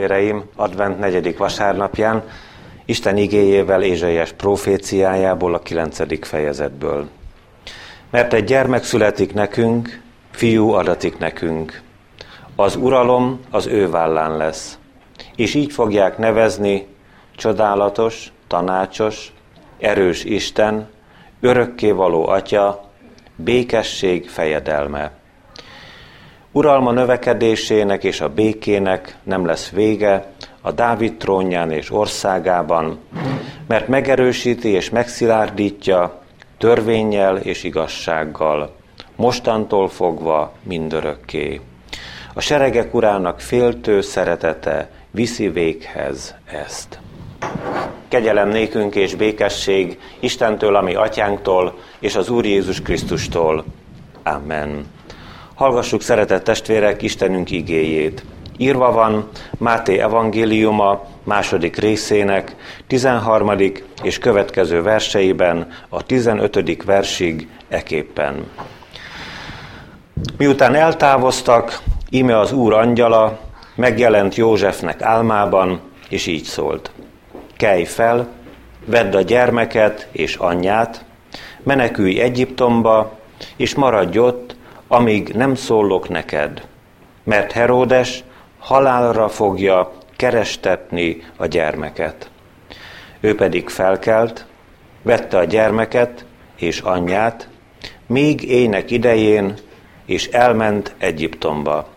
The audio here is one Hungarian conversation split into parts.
Véreim, advent negyedik vasárnapján Isten igéjével Ézsaiás proféciájából a kilencedik fejezetből. Mert egy gyermek születik nekünk, fiú adatik nekünk. Az uralom az ő vállán lesz, és így fogják nevezni csodálatos, tanácsos, erős Isten, örökkévaló Atya, békesség fejedelme. Uralma növekedésének és a békének nem lesz vége a Dávid trónján és országában, mert megerősíti és megszilárdítja törvényel és igazsággal, mostantól fogva mindörökké. A seregek urának féltő szeretete viszi véghez ezt. Kegyelem nékünk és békesség Istentől, ami atyánktól, és az Úr Jézus Krisztustól. Amen. Hallgassuk, szeretett testvérek, Istenünk igéjét. Írva van Máté evangéliuma második részének 13. és következő verseiben a 15. versig eképpen. Miután eltávoztak, íme az Úr angyala megjelent Józsefnek álmában, és így szólt. Kelj fel, vedd a gyermeket és anyját, menekülj Egyiptomba, és maradj ott, amíg nem szólok neked, mert Heródes halálra fogja kerestetni a gyermeket. Ő pedig felkelt, vette a gyermeket és anyját, még ének idején, és elment Egyiptomba.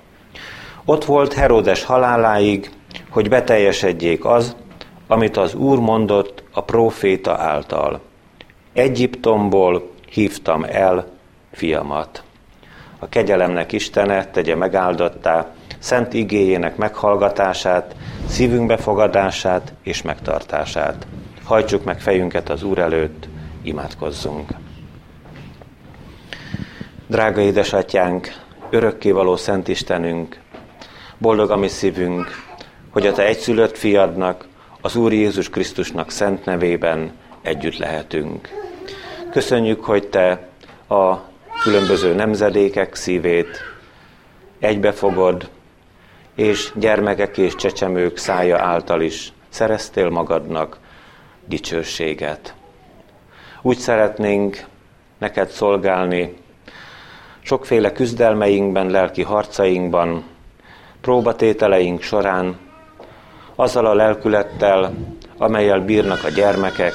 Ott volt Heródes haláláig, hogy beteljesedjék az, amit az Úr mondott a próféta által. Egyiptomból hívtam el fiamat a kegyelemnek Istene tegye megáldottá, szent igéjének meghallgatását, szívünk befogadását és megtartását. Hajtsuk meg fejünket az Úr előtt, imádkozzunk. Drága édesatyánk, örökkévaló Szent Istenünk, boldog a mi szívünk, hogy a Te egyszülött fiadnak, az Úr Jézus Krisztusnak szent nevében együtt lehetünk. Köszönjük, hogy Te a különböző nemzedékek szívét egybefogod, és gyermekek és csecsemők szája által is szereztél magadnak dicsőséget. Úgy szeretnénk neked szolgálni sokféle küzdelmeinkben, lelki harcainkban, próbatételeink során, azzal a lelkülettel, amelyel bírnak a gyermekek,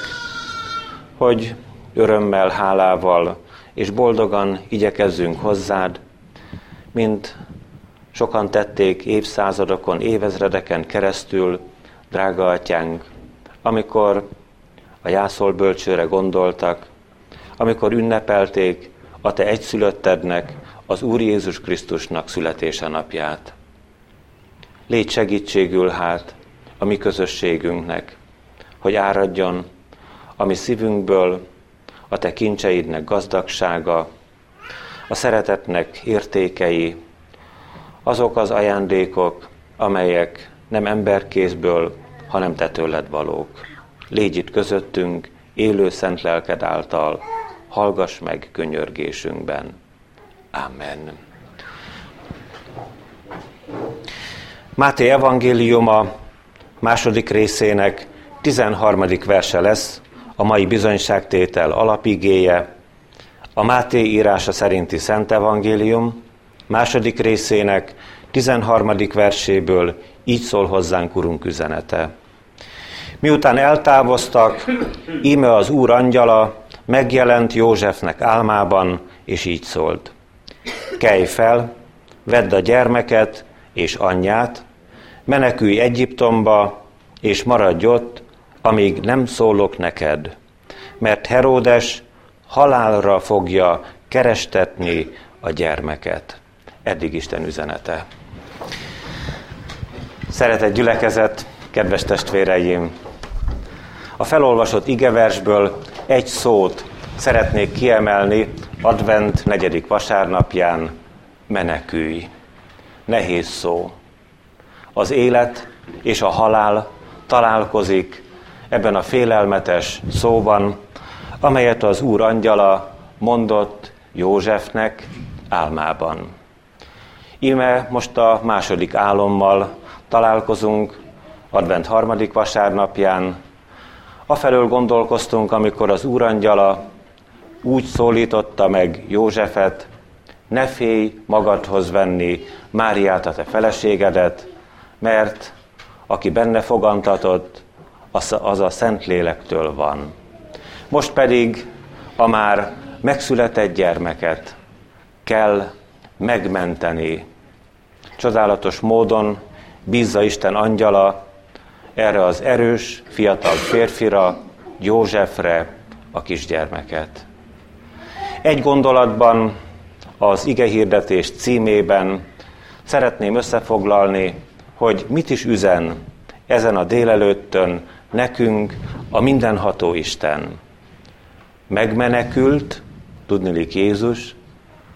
hogy örömmel, hálával és boldogan igyekezzünk hozzád, mint sokan tették évszázadokon, évezredeken keresztül, drága atyánk, amikor a jászol bölcsőre gondoltak, amikor ünnepelték a te egyszülöttednek, az Úr Jézus Krisztusnak születése napját. Légy segítségül hát a mi közösségünknek, hogy áradjon a mi szívünkből a te kincseidnek gazdagsága, a szeretetnek értékei, azok az ajándékok, amelyek nem emberkézből, hanem te tőled valók. Légy itt közöttünk, élő szent lelked által, hallgass meg könyörgésünkben. Amen. Máté evangéliuma második részének 13. verse lesz a mai bizonyságtétel alapigéje, a Máté írása szerinti Szent Evangélium, második részének 13. verséből így szól hozzánk Urunk üzenete. Miután eltávoztak, íme az Úr angyala megjelent Józsefnek álmában, és így szólt. Kelj fel, vedd a gyermeket és anyját, menekülj Egyiptomba, és maradj ott, amíg nem szólok neked, mert Heródes halálra fogja kerestetni a gyermeket. Eddig Isten üzenete. Szeretett gyülekezet, kedves testvéreim! A felolvasott igeversből egy szót szeretnék kiemelni advent negyedik vasárnapján, menekülj. Nehéz szó. Az élet és a halál találkozik ebben a félelmetes szóban, amelyet az Úr angyala mondott Józsefnek álmában. Íme most a második álommal találkozunk advent harmadik vasárnapján. Afelől gondolkoztunk, amikor az úrangyala úgy szólította meg Józsefet, ne félj magadhoz venni Máriát, a te feleségedet, mert aki benne fogantatott, az, a Szentlélektől van. Most pedig a már megszületett gyermeket kell megmenteni. Csodálatos módon bízza Isten angyala erre az erős, fiatal férfira, Józsefre a kisgyermeket. Egy gondolatban az ige hirdetés címében szeretném összefoglalni, hogy mit is üzen ezen a délelőttön nekünk a mindenható Isten. Megmenekült, tudnilik Jézus,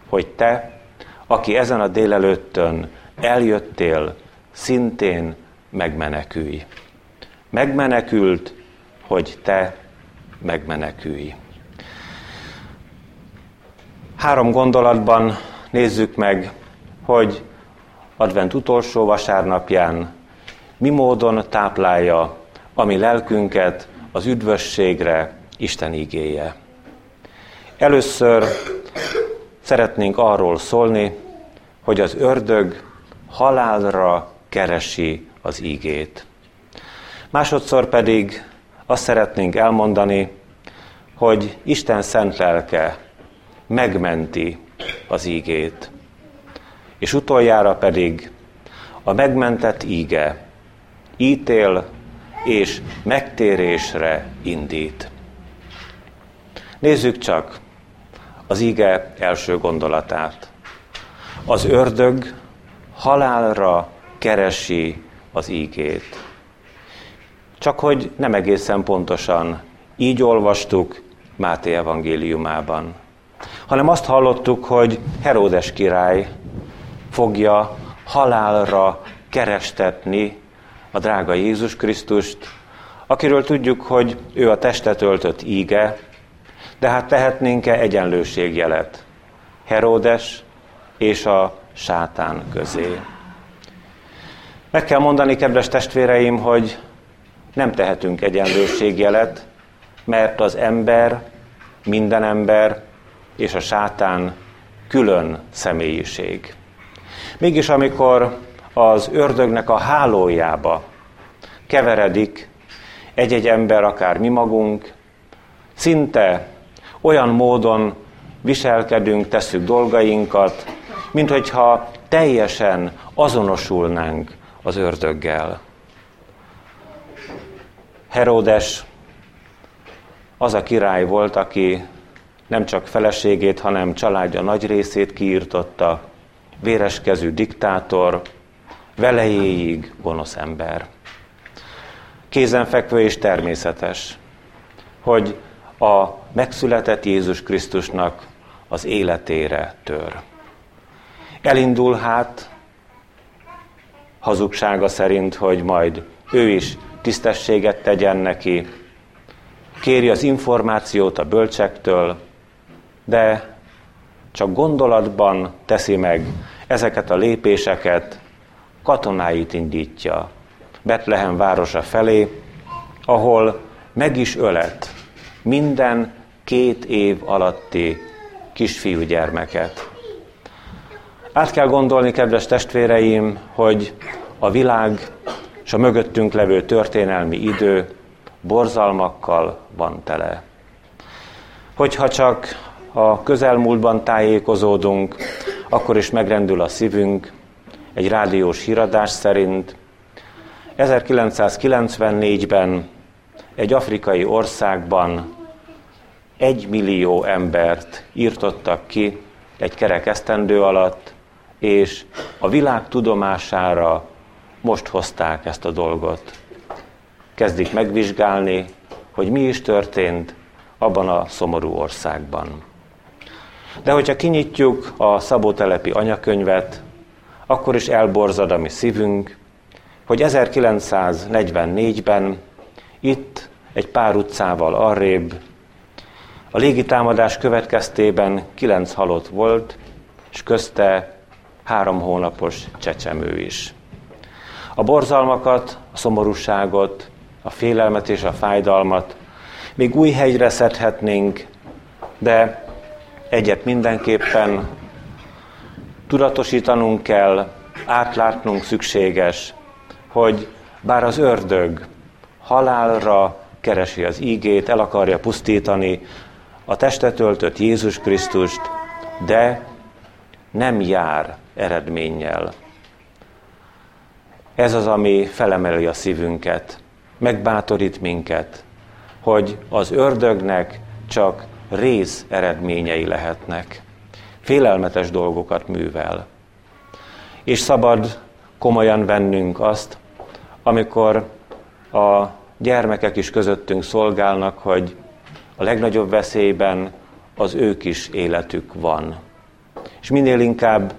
hogy te, aki ezen a délelőttön eljöttél, szintén megmenekülj. Megmenekült, hogy te megmenekülj. Három gondolatban nézzük meg, hogy advent utolsó vasárnapján mi módon táplálja a mi lelkünket az üdvösségre Isten igéje. Először szeretnénk arról szólni, hogy az ördög halálra keresi az ígét. Másodszor pedig azt szeretnénk elmondani, hogy Isten szent lelke megmenti az ígét. És utoljára pedig a megmentett íge ítél és megtérésre indít. Nézzük csak az íge első gondolatát. Az ördög halálra keresi az ígét. Csak hogy nem egészen pontosan így olvastuk Máté evangéliumában, hanem azt hallottuk, hogy Heródes király fogja halálra kerestetni a drága Jézus Krisztust, akiről tudjuk, hogy ő a testet öltött íge, de hát tehetnénk-e egyenlőségjelet Heródes és a sátán közé. Meg kell mondani, kedves testvéreim, hogy nem tehetünk egyenlőségjelet, mert az ember, minden ember és a sátán külön személyiség. Mégis amikor az ördögnek a hálójába keveredik egy-egy ember, akár mi magunk, szinte olyan módon viselkedünk, tesszük dolgainkat, mint hogyha teljesen azonosulnánk az ördöggel. Herodes az a király volt, aki nem csak feleségét, hanem családja nagy részét kiirtotta, véreskezű diktátor, velejéig gonosz ember. Kézenfekvő és természetes, hogy a megszületett Jézus Krisztusnak az életére tör. Elindul hát hazugsága szerint, hogy majd ő is tisztességet tegyen neki, kéri az információt a bölcsektől, de csak gondolatban teszi meg ezeket a lépéseket, katonáit indítja Betlehem városa felé, ahol meg is ölet minden két év alatti kisfiú gyermeket. Át kell gondolni, kedves testvéreim, hogy a világ és a mögöttünk levő történelmi idő borzalmakkal van tele. Hogyha csak a közelmúltban tájékozódunk, akkor is megrendül a szívünk. Egy rádiós híradás szerint 1994-ben egy afrikai országban egy millió embert írtottak ki egy kerek esztendő alatt, és a világ tudomására most hozták ezt a dolgot. Kezdik megvizsgálni, hogy mi is történt abban a szomorú országban. De hogyha kinyitjuk a Szabótelepi anyakönyvet, akkor is elborzad a mi szívünk, hogy 1944-ben itt egy pár utcával arrébb a légitámadás következtében kilenc halott volt, és közte három hónapos csecsemő is. A borzalmakat, a szomorúságot, a félelmet és a fájdalmat még új hegyre szedhetnénk, de egyet mindenképpen tudatosítanunk kell, átlátnunk szükséges, hogy bár az ördög halálra keresi az ígét, el akarja pusztítani a testet öltött Jézus Krisztust, de nem jár eredménnyel. Ez az, ami felemeli a szívünket, megbátorít minket, hogy az ördögnek csak rész eredményei lehetnek. Félelmetes dolgokat művel. És szabad komolyan vennünk azt, amikor a gyermekek is közöttünk szolgálnak, hogy a legnagyobb veszélyben az ők is életük van. És minél inkább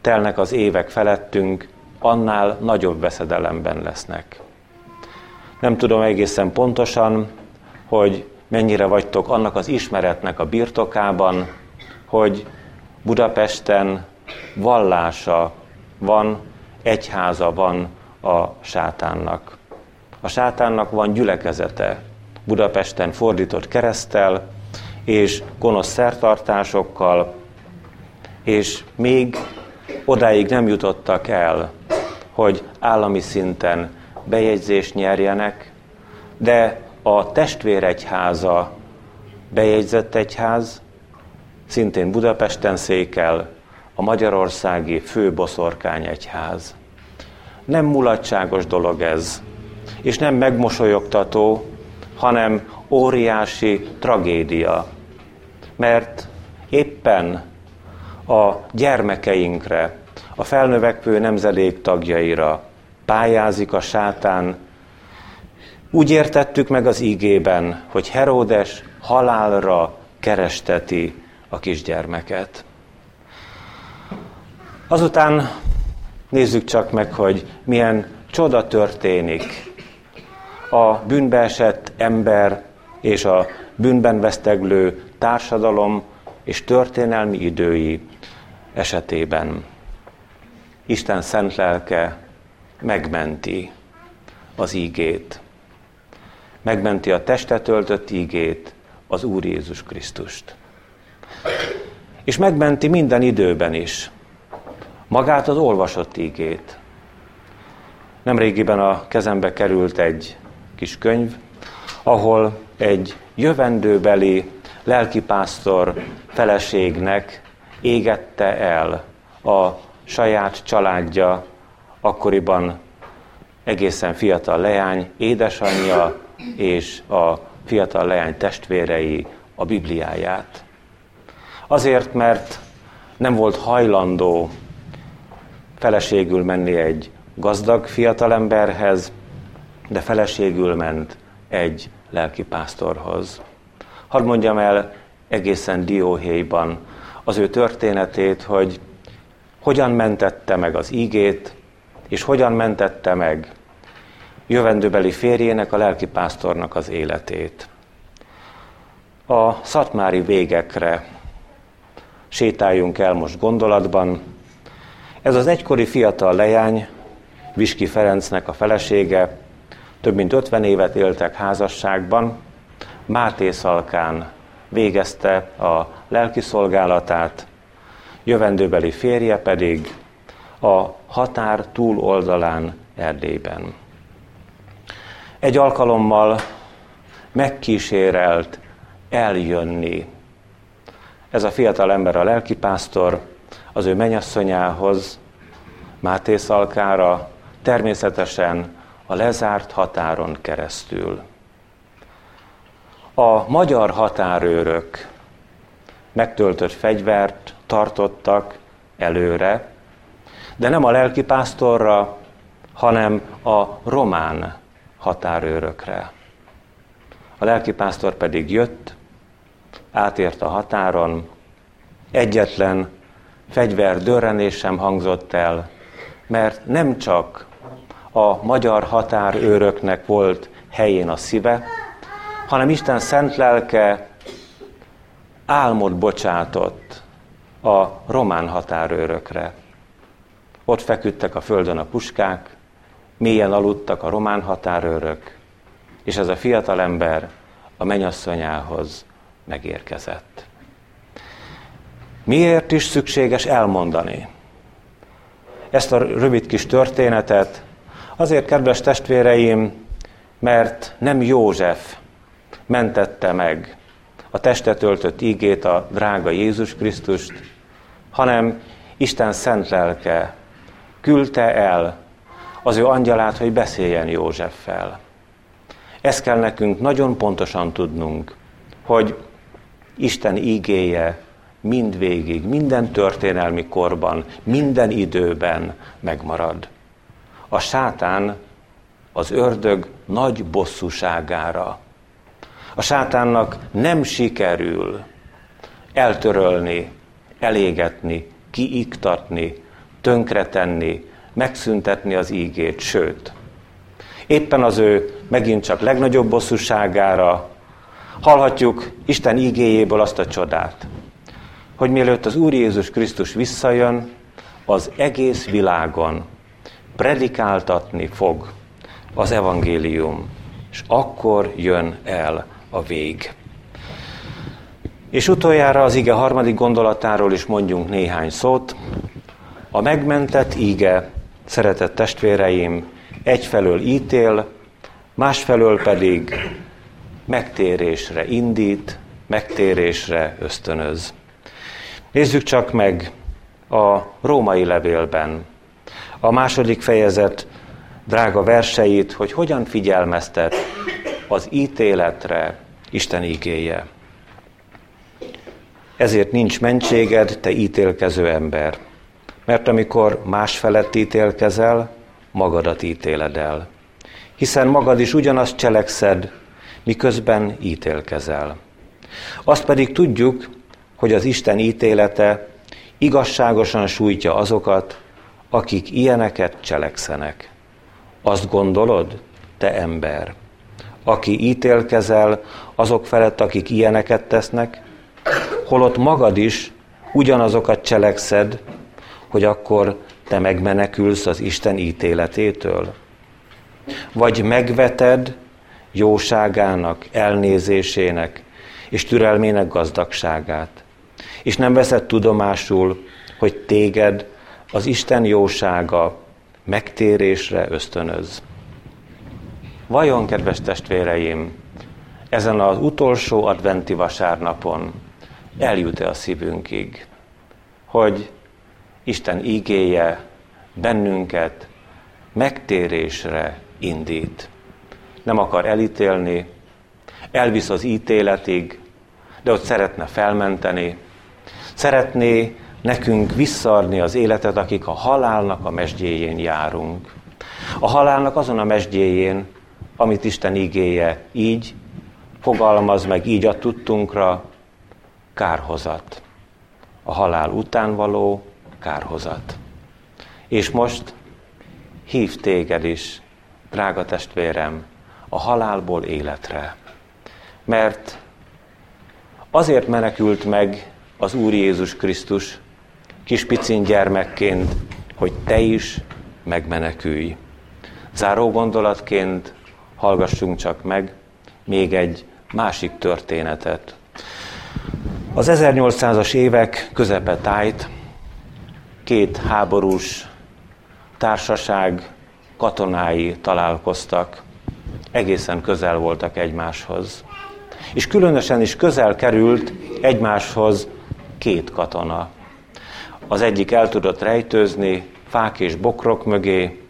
telnek az évek felettünk, annál nagyobb veszedelemben lesznek. Nem tudom egészen pontosan, hogy mennyire vagytok annak az ismeretnek a birtokában, hogy Budapesten vallása van, egyháza van a sátánnak. A sátánnak van gyülekezete, Budapesten fordított keresztel és gonosz szertartásokkal, és még odáig nem jutottak el, hogy állami szinten bejegyzést nyerjenek, de a testvéregyháza bejegyzett egyház, szintén Budapesten székel, a Magyarországi Főboszorkány Egyház. Nem mulatságos dolog ez, és nem megmosolyogtató, hanem óriási tragédia. Mert éppen a gyermekeinkre, a felnövekvő nemzedék tagjaira pályázik a sátán. Úgy értettük meg az ígében, hogy Heródes halálra keresteti a kisgyermeket. Azután nézzük csak meg, hogy milyen csoda történik a bűnbeesett ember és a bűnben veszteglő társadalom és történelmi idői esetében. Isten szent lelke megmenti az ígét. Megmenti a testet öltött ígét, az Úr Jézus Krisztust. És megmenti minden időben is magát az olvasott ígét. Nemrégiben a kezembe került egy kis könyv, ahol egy jövendőbeli lelkipásztor feleségnek égette el a saját családja, akkoriban egészen fiatal leány, édesanyja és a fiatal leány testvérei a Bibliáját. Azért, mert nem volt hajlandó feleségül menni egy gazdag fiatalemberhez, de feleségül ment egy lelkipásztorhoz. Hadd mondjam el egészen dióhéjban az ő történetét, hogy hogyan mentette meg az ígét, és hogyan mentette meg jövendőbeli férjének, a lelkipásztornak az életét. A szatmári végekre sétáljunk el most gondolatban. Ez az egykori fiatal leány, Viski Ferencnek a felesége, több mint 50 évet éltek házasságban, Máté Szalkán végezte a lelki szolgálatát, jövendőbeli férje pedig a határ túloldalán Erdélyben. Egy alkalommal megkísérelt eljönni ez a fiatal ember, a lelkipásztor, az ő menyasszonyához, Máté Szalkára, természetesen a lezárt határon keresztül. A magyar határőrök megtöltött fegyvert tartottak előre, de nem a lelkipásztorra, hanem a román határőrökre. A lelkipásztor pedig jött, átért a határon, egyetlen fegyver dörrenés sem hangzott el, mert nem csak a magyar határőröknek volt helyén a szíve, hanem Isten szent lelke álmot bocsátott a román határőrökre. Ott feküdtek a földön a puskák, mélyen aludtak a román határőrök, és ez a fiatalember a menyasszonyához megérkezett. Miért is szükséges elmondani ezt a rövid kis történetet? Azért, kedves testvéreim, mert nem József mentette meg a testet öltött ígét, a drága Jézus Krisztust, hanem Isten szent lelke küldte el az ő angyalát, hogy beszéljen Józseffel. Ezt kell nekünk nagyon pontosan tudnunk, hogy Isten ígéje mindvégig, minden történelmi korban, minden időben megmarad. A sátán az ördög nagy bosszúságára. A sátánnak nem sikerül eltörölni, elégetni, kiiktatni, tönkretenni, megszüntetni az ígét, sőt, éppen az ő megint csak legnagyobb bosszúságára hallhatjuk Isten ígéjéből azt a csodát, hogy mielőtt az Úr Jézus Krisztus visszajön, az egész világon predikáltatni fog az evangélium, és akkor jön el a vég. És utoljára az ige harmadik gondolatáról is mondjunk néhány szót. A megmentett ige, szeretett testvéreim, egyfelől ítél, másfelől pedig megtérésre indít, megtérésre ösztönöz. Nézzük csak meg a római levélben a második fejezet drága verseit, hogy hogyan figyelmeztet az ítéletre Isten ígéje. Ezért nincs mentséged, te ítélkező ember, mert amikor más felett ítélkezel, magadat ítéled el. Hiszen magad is ugyanazt cselekszed, miközben ítélkezel. Azt pedig tudjuk, hogy az Isten ítélete igazságosan sújtja azokat, akik ilyeneket cselekszenek. Azt gondolod, te ember, aki ítélkezel azok felett, akik ilyeneket tesznek, holott magad is ugyanazokat cselekszed, hogy akkor te megmenekülsz az Isten ítéletétől? Vagy megveted jóságának, elnézésének és türelmének gazdagságát, és nem veszed tudomásul, hogy téged az Isten jósága megtérésre ösztönöz. Vajon, kedves testvéreim, ezen az utolsó adventi vasárnapon eljut-e a szívünkig, hogy Isten ígéje bennünket megtérésre indít. Nem akar elítélni, elvisz az ítéletig, de ott szeretne felmenteni, szeretné nekünk visszaadni az életet, akik a halálnak a mesdjéjén járunk. A halálnak azon a mesdjéjén, amit Isten igéje így fogalmaz meg, így a tudtunkra, kárhozat. A halál után való kárhozat. És most hív téged is, drága testvérem, a halálból életre. Mert azért menekült meg az Úr Jézus Krisztus, kis picin gyermekként, hogy te is megmenekülj. Záró gondolatként hallgassunk csak meg még egy másik történetet. Az 1800-as évek közepe tájt két háborús társaság katonái találkoztak, egészen közel voltak egymáshoz. És különösen is közel került egymáshoz két katona. Az egyik el tudott rejtőzni fák és bokrok mögé,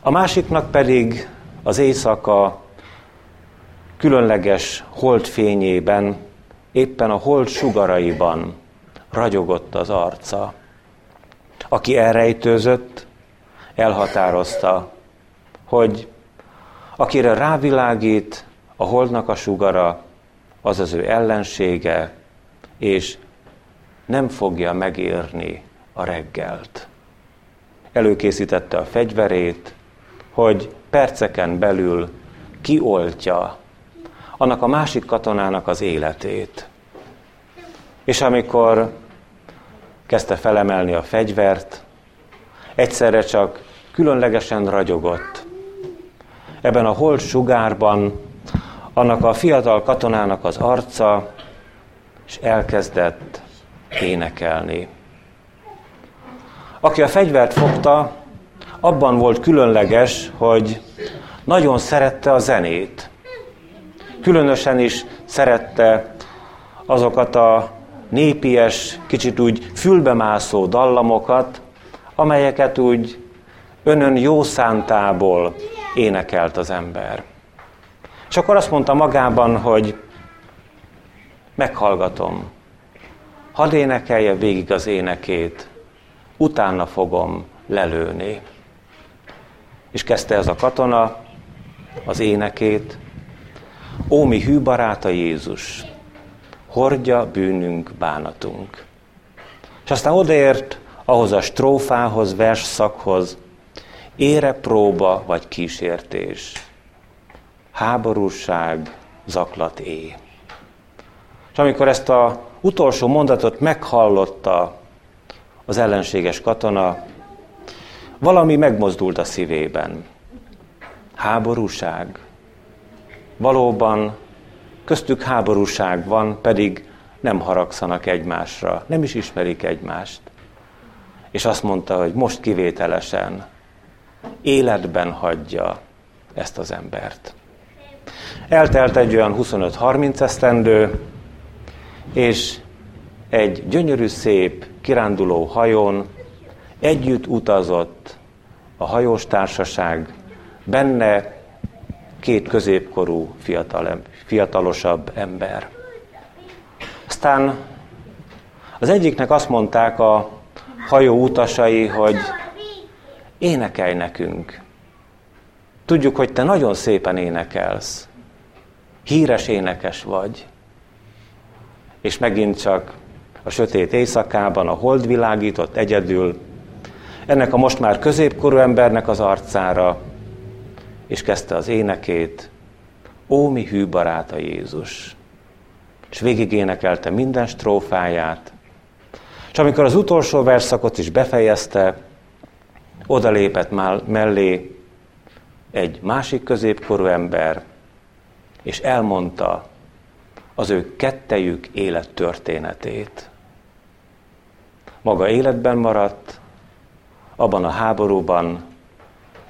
a másiknak pedig az éjszaka különleges holdfényében, éppen a hold sugaraiban ragyogott az arca. Aki elrejtőzött, elhatározta, hogy akire rávilágít a holdnak a sugara, az az ő ellensége, és nem fogja megérni a reggelt. Előkészítette a fegyverét, hogy perceken belül kioltja annak a másik katonának az életét. És amikor kezdte felemelni a fegyvert, egyszerre csak különlegesen ragyogott. Ebben a hold sugárban annak a fiatal katonának az arca, és elkezdett énekelni. Aki a fegyvert fogta, abban volt különleges, hogy nagyon szerette a zenét. Különösen is szerette azokat a népies, kicsit úgy fülbemászó dallamokat, amelyeket úgy önön jó szántából énekelt az ember. És akkor azt mondta magában, hogy meghallgatom, hadd énekelje végig az énekét, utána fogom lelőni. És kezdte ez a katona az énekét, Ó, mi hű baráta Jézus, hordja bűnünk, bánatunk. És aztán odaért ahhoz a strófához, versszakhoz, ére próba vagy kísértés, háborúság, zaklat é. És amikor ezt a utolsó mondatot meghallotta az ellenséges katona, valami megmozdult a szívében. Háborúság. Valóban köztük háborúság van, pedig nem haragszanak egymásra, nem is ismerik egymást. És azt mondta, hogy most kivételesen életben hagyja ezt az embert. Eltelt egy olyan 25-30 esztendő, és egy gyönyörű, szép, kiránduló hajón együtt utazott a hajós társaság, benne két középkorú fiatal, fiatalosabb ember. Aztán az egyiknek azt mondták a hajó utasai, hogy énekelj nekünk. Tudjuk, hogy te nagyon szépen énekelsz. Híres énekes vagy. És megint csak a sötét éjszakában a hold világított egyedül, ennek a most már középkorú embernek az arcára, és kezdte az énekét, Ó, mi hű baráta Jézus! És végig énekelte minden strófáját, és amikor az utolsó verszakot is befejezte, odalépett mellé egy másik középkorú ember, és elmondta az ő kettejük élettörténetét. Maga életben maradt, abban a háborúban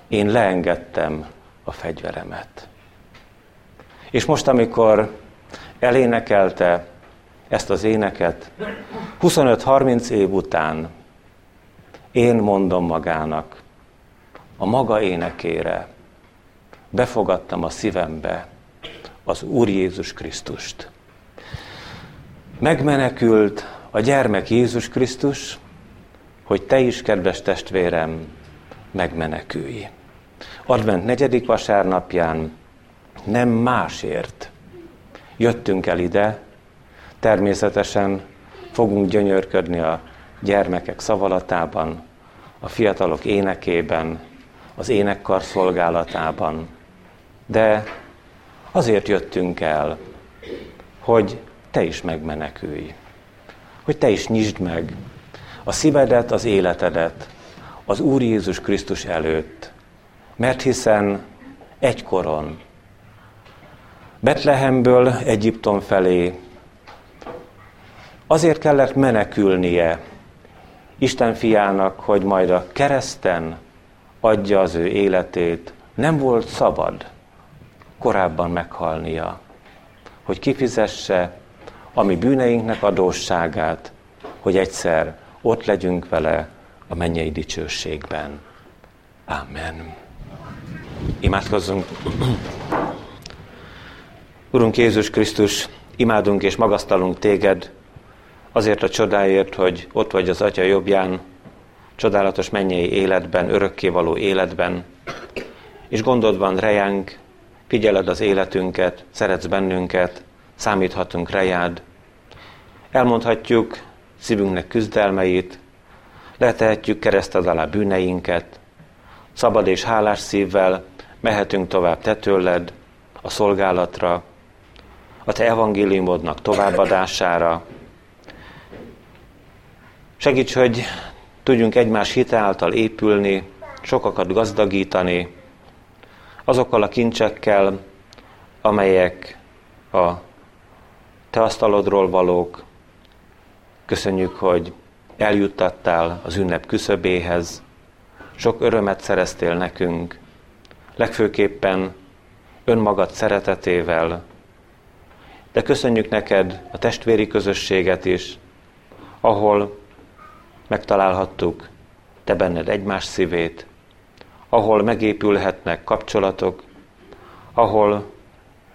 én leengedtem a fegyveremet. És most, amikor elénekelte ezt az éneket, 25-30 év után én mondom magának, a maga énekére befogadtam a szívembe az Úr Jézus Krisztust. Megmenekült a gyermek Jézus Krisztus, hogy te is, kedves testvérem, megmenekülj. Advent negyedik vasárnapján nem másért jöttünk el ide, természetesen fogunk gyönyörködni a gyermekek szavalatában, a fiatalok énekében, az énekkar szolgálatában. De azért jöttünk el, hogy te is megmenekülj. Hogy te is nyisd meg a szívedet, az életedet az Úr Jézus Krisztus előtt. Mert hiszen egykoron Betlehemből Egyiptom felé azért kellett menekülnie Isten fiának, hogy majd a kereszten adja az ő életét, nem volt szabad korábban meghalnia, hogy kifizesse a mi bűneinknek adósságát, hogy egyszer ott legyünk vele a mennyei dicsőségben. Amen. Imádkozzunk. Urunk Jézus Krisztus, imádunk és magasztalunk téged, azért a csodáért, hogy ott vagy az Atya jobbján, csodálatos mennyei életben, örökkévaló életben, és gondod van rejánk, figyeled az életünket, szeretsz bennünket, számíthatunk rejád. Elmondhatjuk szívünknek küzdelmeit, letehetjük kereszted alá bűneinket, szabad és hálás szívvel mehetünk tovább te tőled, a szolgálatra, a te evangéliumodnak továbbadására, Segíts, hogy tudjunk egymás hite által épülni, sokakat gazdagítani, azokkal a kincsekkel, amelyek a te asztalodról valók. Köszönjük, hogy eljuttattál az ünnep küszöbéhez, sok örömet szereztél nekünk, legfőképpen önmagad szeretetével, de köszönjük neked a testvéri közösséget is, ahol megtalálhattuk te benned egymás szívét, ahol megépülhetnek kapcsolatok, ahol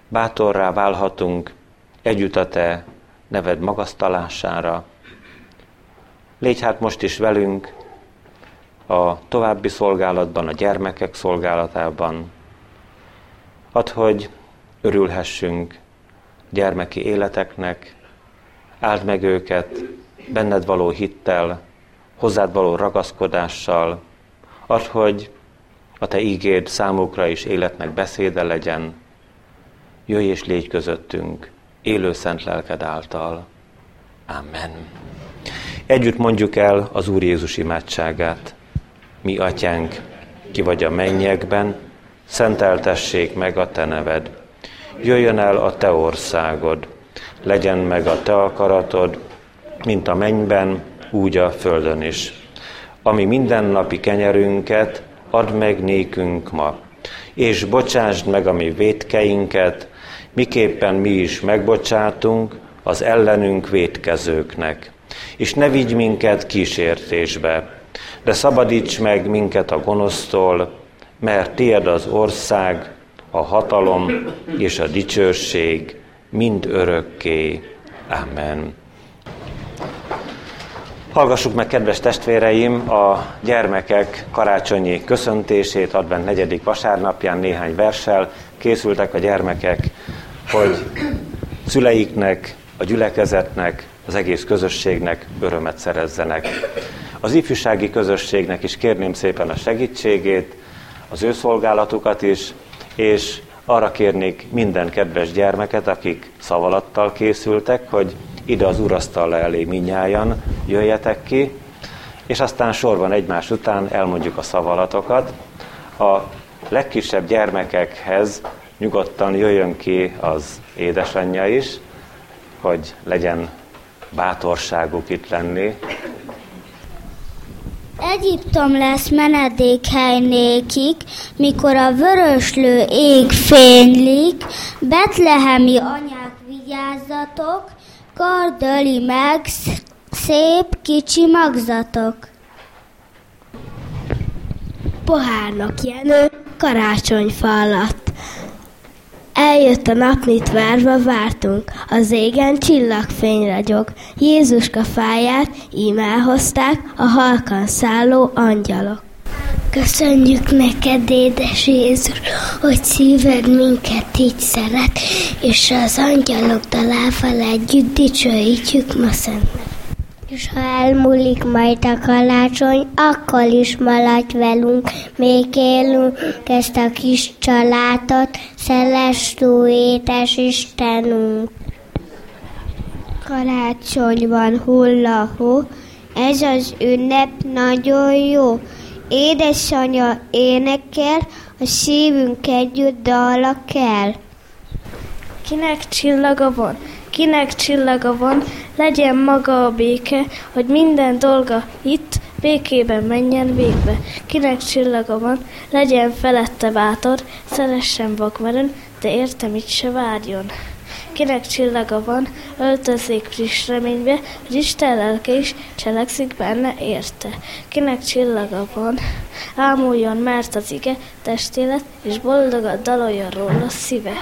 bátorrá válhatunk együtt a te neved magasztalására. Légy hát most is velünk a további szolgálatban, a gyermekek szolgálatában. Add, hogy örülhessünk gyermeki életeknek, áld meg őket benned való hittel, hozzád való ragaszkodással, add, hogy a te ígéd számukra is életnek beszéde legyen, jöjj és légy közöttünk, élő szent lelked által. Amen. Együtt mondjuk el az Úr Jézus imádságát. Mi atyánk, ki vagy a mennyekben, szenteltessék meg a te neved. Jöjjön el a te országod, legyen meg a te akaratod, mint a mennyben, úgy a földön is. Ami mindennapi kenyerünket add meg nékünk ma, és bocsásd meg a mi vétkeinket, miképpen mi is megbocsátunk az ellenünk vétkezőknek. És ne vigy minket kísértésbe, de szabadíts meg minket a gonosztól, mert tiéd az ország, a hatalom és a dicsőség mind örökké. Amen. Hallgassuk meg, kedves testvéreim, a gyermekek karácsonyi köszöntését advent negyedik vasárnapján néhány verssel. Készültek a gyermekek, hogy szüleiknek, a gyülekezetnek, az egész közösségnek örömet szerezzenek. Az ifjúsági közösségnek is kérném szépen a segítségét, az ő szolgálatukat is, és arra kérnék minden kedves gyermeket, akik szavalattal készültek, hogy ide az urasztal elé minnyájan jöjjetek ki, és aztán sorban egymás után elmondjuk a szavalatokat. A legkisebb gyermekekhez nyugodtan jöjjön ki az édesanyja is, hogy legyen bátorságuk itt lenni. Egyiptom lesz menedékhely nékik, mikor a vöröslő ég fénylik, betlehemi anyák vigyázzatok, kardöli meg szép kicsi magzatok. Pohárnak Jenő karácsonyfa alatt. Eljött a nap, mit várva vártunk, az égen csillagfény ragyog. Jézuska fáját íme elhozták a halkan szálló angyalok. Köszönjük neked, édes Jézus, hogy szíved minket így szeret, és az angyalok dalával együtt dicsőítjük ma szent. És ha elmúlik majd a kalácsony, akkor is maradj velünk, még élünk ezt a kis családot, szelestú édes Istenünk. Karácsony van hullahó, ez az ünnep nagyon jó. Édesanyja énekel, a szívünk együtt dala kell. Kinek csillaga van, kinek csillaga van, legyen maga a béke, hogy minden dolga itt békében menjen végbe. Kinek csillaga van, legyen felette bátor, szeressen vakmerőn, de értem itt se várjon. Kinek csillaga van, öltözzék friss reménybe, hogy Isten lelke is cselekszik benne érte. Kinek csillaga van, ámuljon, mert az ige testélet, és boldogat daloljon róla szíve.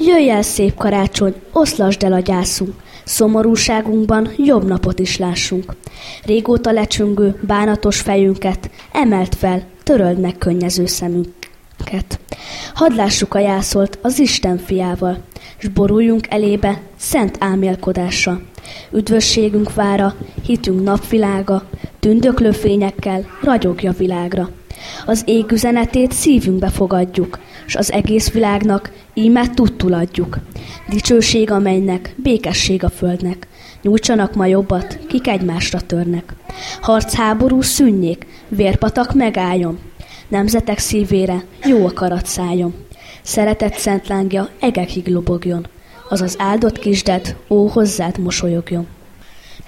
Jöjj el szép karácsony, oszlasd el a gyászunk, szomorúságunkban jobb napot is lássunk. Régóta lecsüngő, bánatos fejünket emelt fel, töröld meg könnyező szemünket. Hadd lássuk a jászolt az Isten fiával, s boruljunk elébe szent álmélkodásra. Üdvösségünk vára, hitünk napvilága, tündöklő fényekkel ragyogja világra. Az ég üzenetét szívünkbe fogadjuk, s az egész világnak íme tudtul adjuk. Dicsőség a mennynek, békesség a földnek. Nyújtsanak ma jobbat, kik egymásra törnek. Harcháború szűnjék, vérpatak megálljon. Nemzetek szívére jó akarat szálljon. Szeretett szent lángja egekig lobogjon. Az az áldott kisded, ó, hozzád mosolyogjon.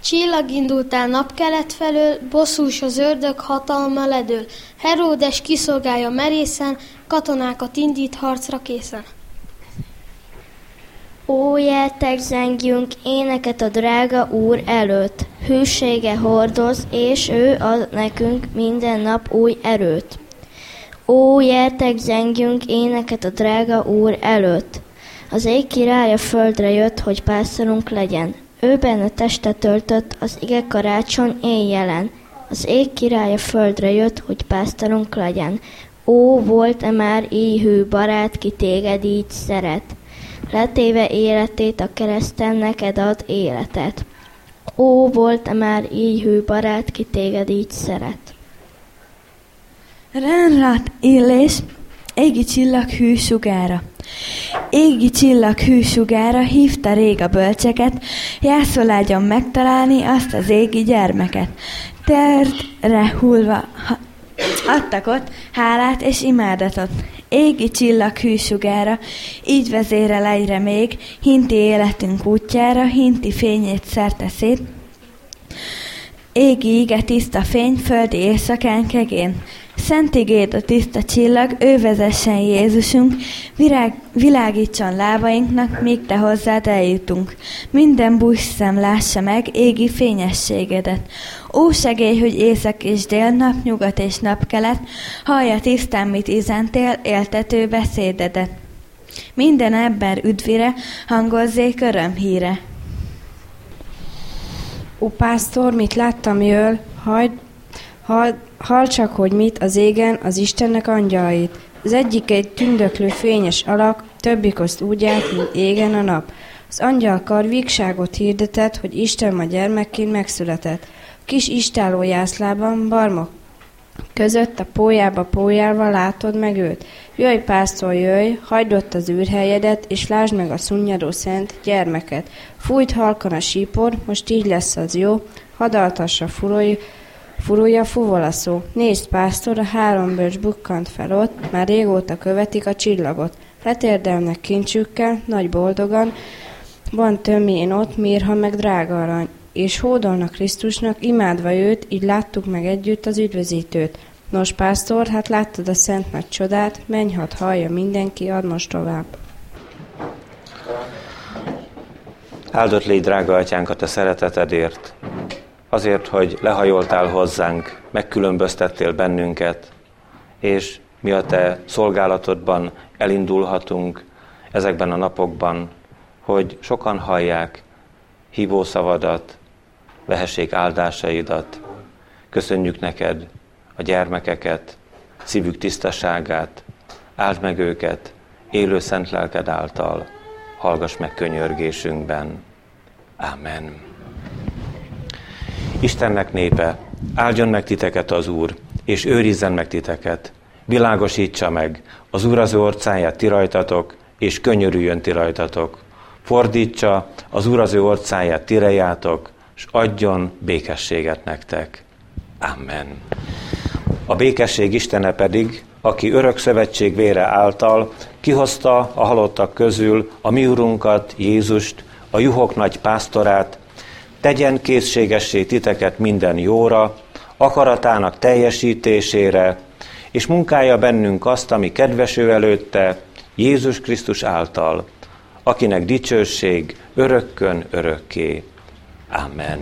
Csillag indult el napkelet felől, bosszús az ördög hatalma ledől. Heródes kiszolgálja merészen, katonákat indít harcra készen. Ó, jeltek, zengjünk éneket a drága úr előtt. Hűsége hordoz, és ő ad nekünk minden nap új erőt. Ó, jeltek, zengjünk éneket a drága úr előtt. Az ég királya földre jött, hogy pásztorunk legyen. Ő benne testet töltött az ige karácsony éjjelen. Az ég királya földre jött, hogy pásztorunk legyen. Ó, volt-e már így hű barát, ki téged így szeret? Letéve életét a kereszten neked ad életet. Ó, volt-e már így hű barát, ki téged így szeret? Renrát illés, égi csillag hű sugára. Égi csillag hű sugára hívta rég a bölcseket, jászoládjon megtalálni azt az égi gyermeket. Tertre hullva adtak ott hálát és imádatot. Égi csillag hű sugára, így vezérel egyre még, hinti életünk útjára, hinti fényét szerte szét, Égi ige tiszta fény, földi éjszakán kegén. Szent igéd a tiszta csillag, ő vezessen Jézusunk, virág, világítson lábainknak, míg te hozzád eljutunk. Minden szem lássa meg égi fényességedet. Ó segély, hogy észak és dél, nap, nyugat és napkelet, hallja tisztán, mit izentél, éltető beszédedet. Minden ember üdvire, hangozzék örömhíre. Ó pásztor, mit láttam jöl, hagyd, hall, hall csak, hogy mit az égen az Istennek angyalait. Az egyik egy tündöklő fényes alak, többik azt úgy állt, mint égen a nap. Az angyalkar vígságot hirdetett, hogy Isten ma gyermekként megszületett. A kis istáló jászlában, barmok között a pólyába pólyálva látod meg őt. Jöjj, pásztor, jöjj, hagyd ott az űrhelyedet, és lásd meg a szunnyadó szent gyermeket. Fújt halkan a sípor, most így lesz az jó, hadaltassa furulj, furulja fúvol a szó. Nézd, pásztor, a három bölcs bukkant fel ott, már régóta követik a csillagot. Letérdelnek kincsükkel, nagy boldogan, van tömén ott, mirha meg drága arany, és hódolnak Krisztusnak, imádva őt, így láttuk meg együtt az üdvözítőt. Nos, pásztor, hát láttad a szent nagy csodát, menj, hadd hallja mindenki, add most tovább. Áldott légy, drága atyánkat, a szeretetedért, azért, hogy lehajoltál hozzánk, megkülönböztettél bennünket, és mi a te szolgálatodban elindulhatunk ezekben a napokban, hogy sokan hallják hívószavadat, vehessék áldásaidat. Köszönjük neked a gyermekeket, szívük tisztaságát, áld meg őket, élő szent lelked által, hallgass meg könyörgésünkben. Amen. Istennek népe, áldjon meg titeket az Úr, és őrizzen meg titeket, világosítsa meg az Úr az orcáját ti rajtatok, és könyörüljön ti rajtatok. Fordítsa az Úr az ő orcáját tirejátok, és adjon békességet nektek. Amen. A békesség Istene pedig, aki örök szövetség vére által kihozta a halottak közül a mi urunkat, Jézust, a juhok nagy pásztorát, tegyen készségessé titeket minden jóra, akaratának teljesítésére, és munkálja bennünk azt, ami kedves ő előtte, Jézus Krisztus által, akinek dicsőség örökkön örökké. Amen.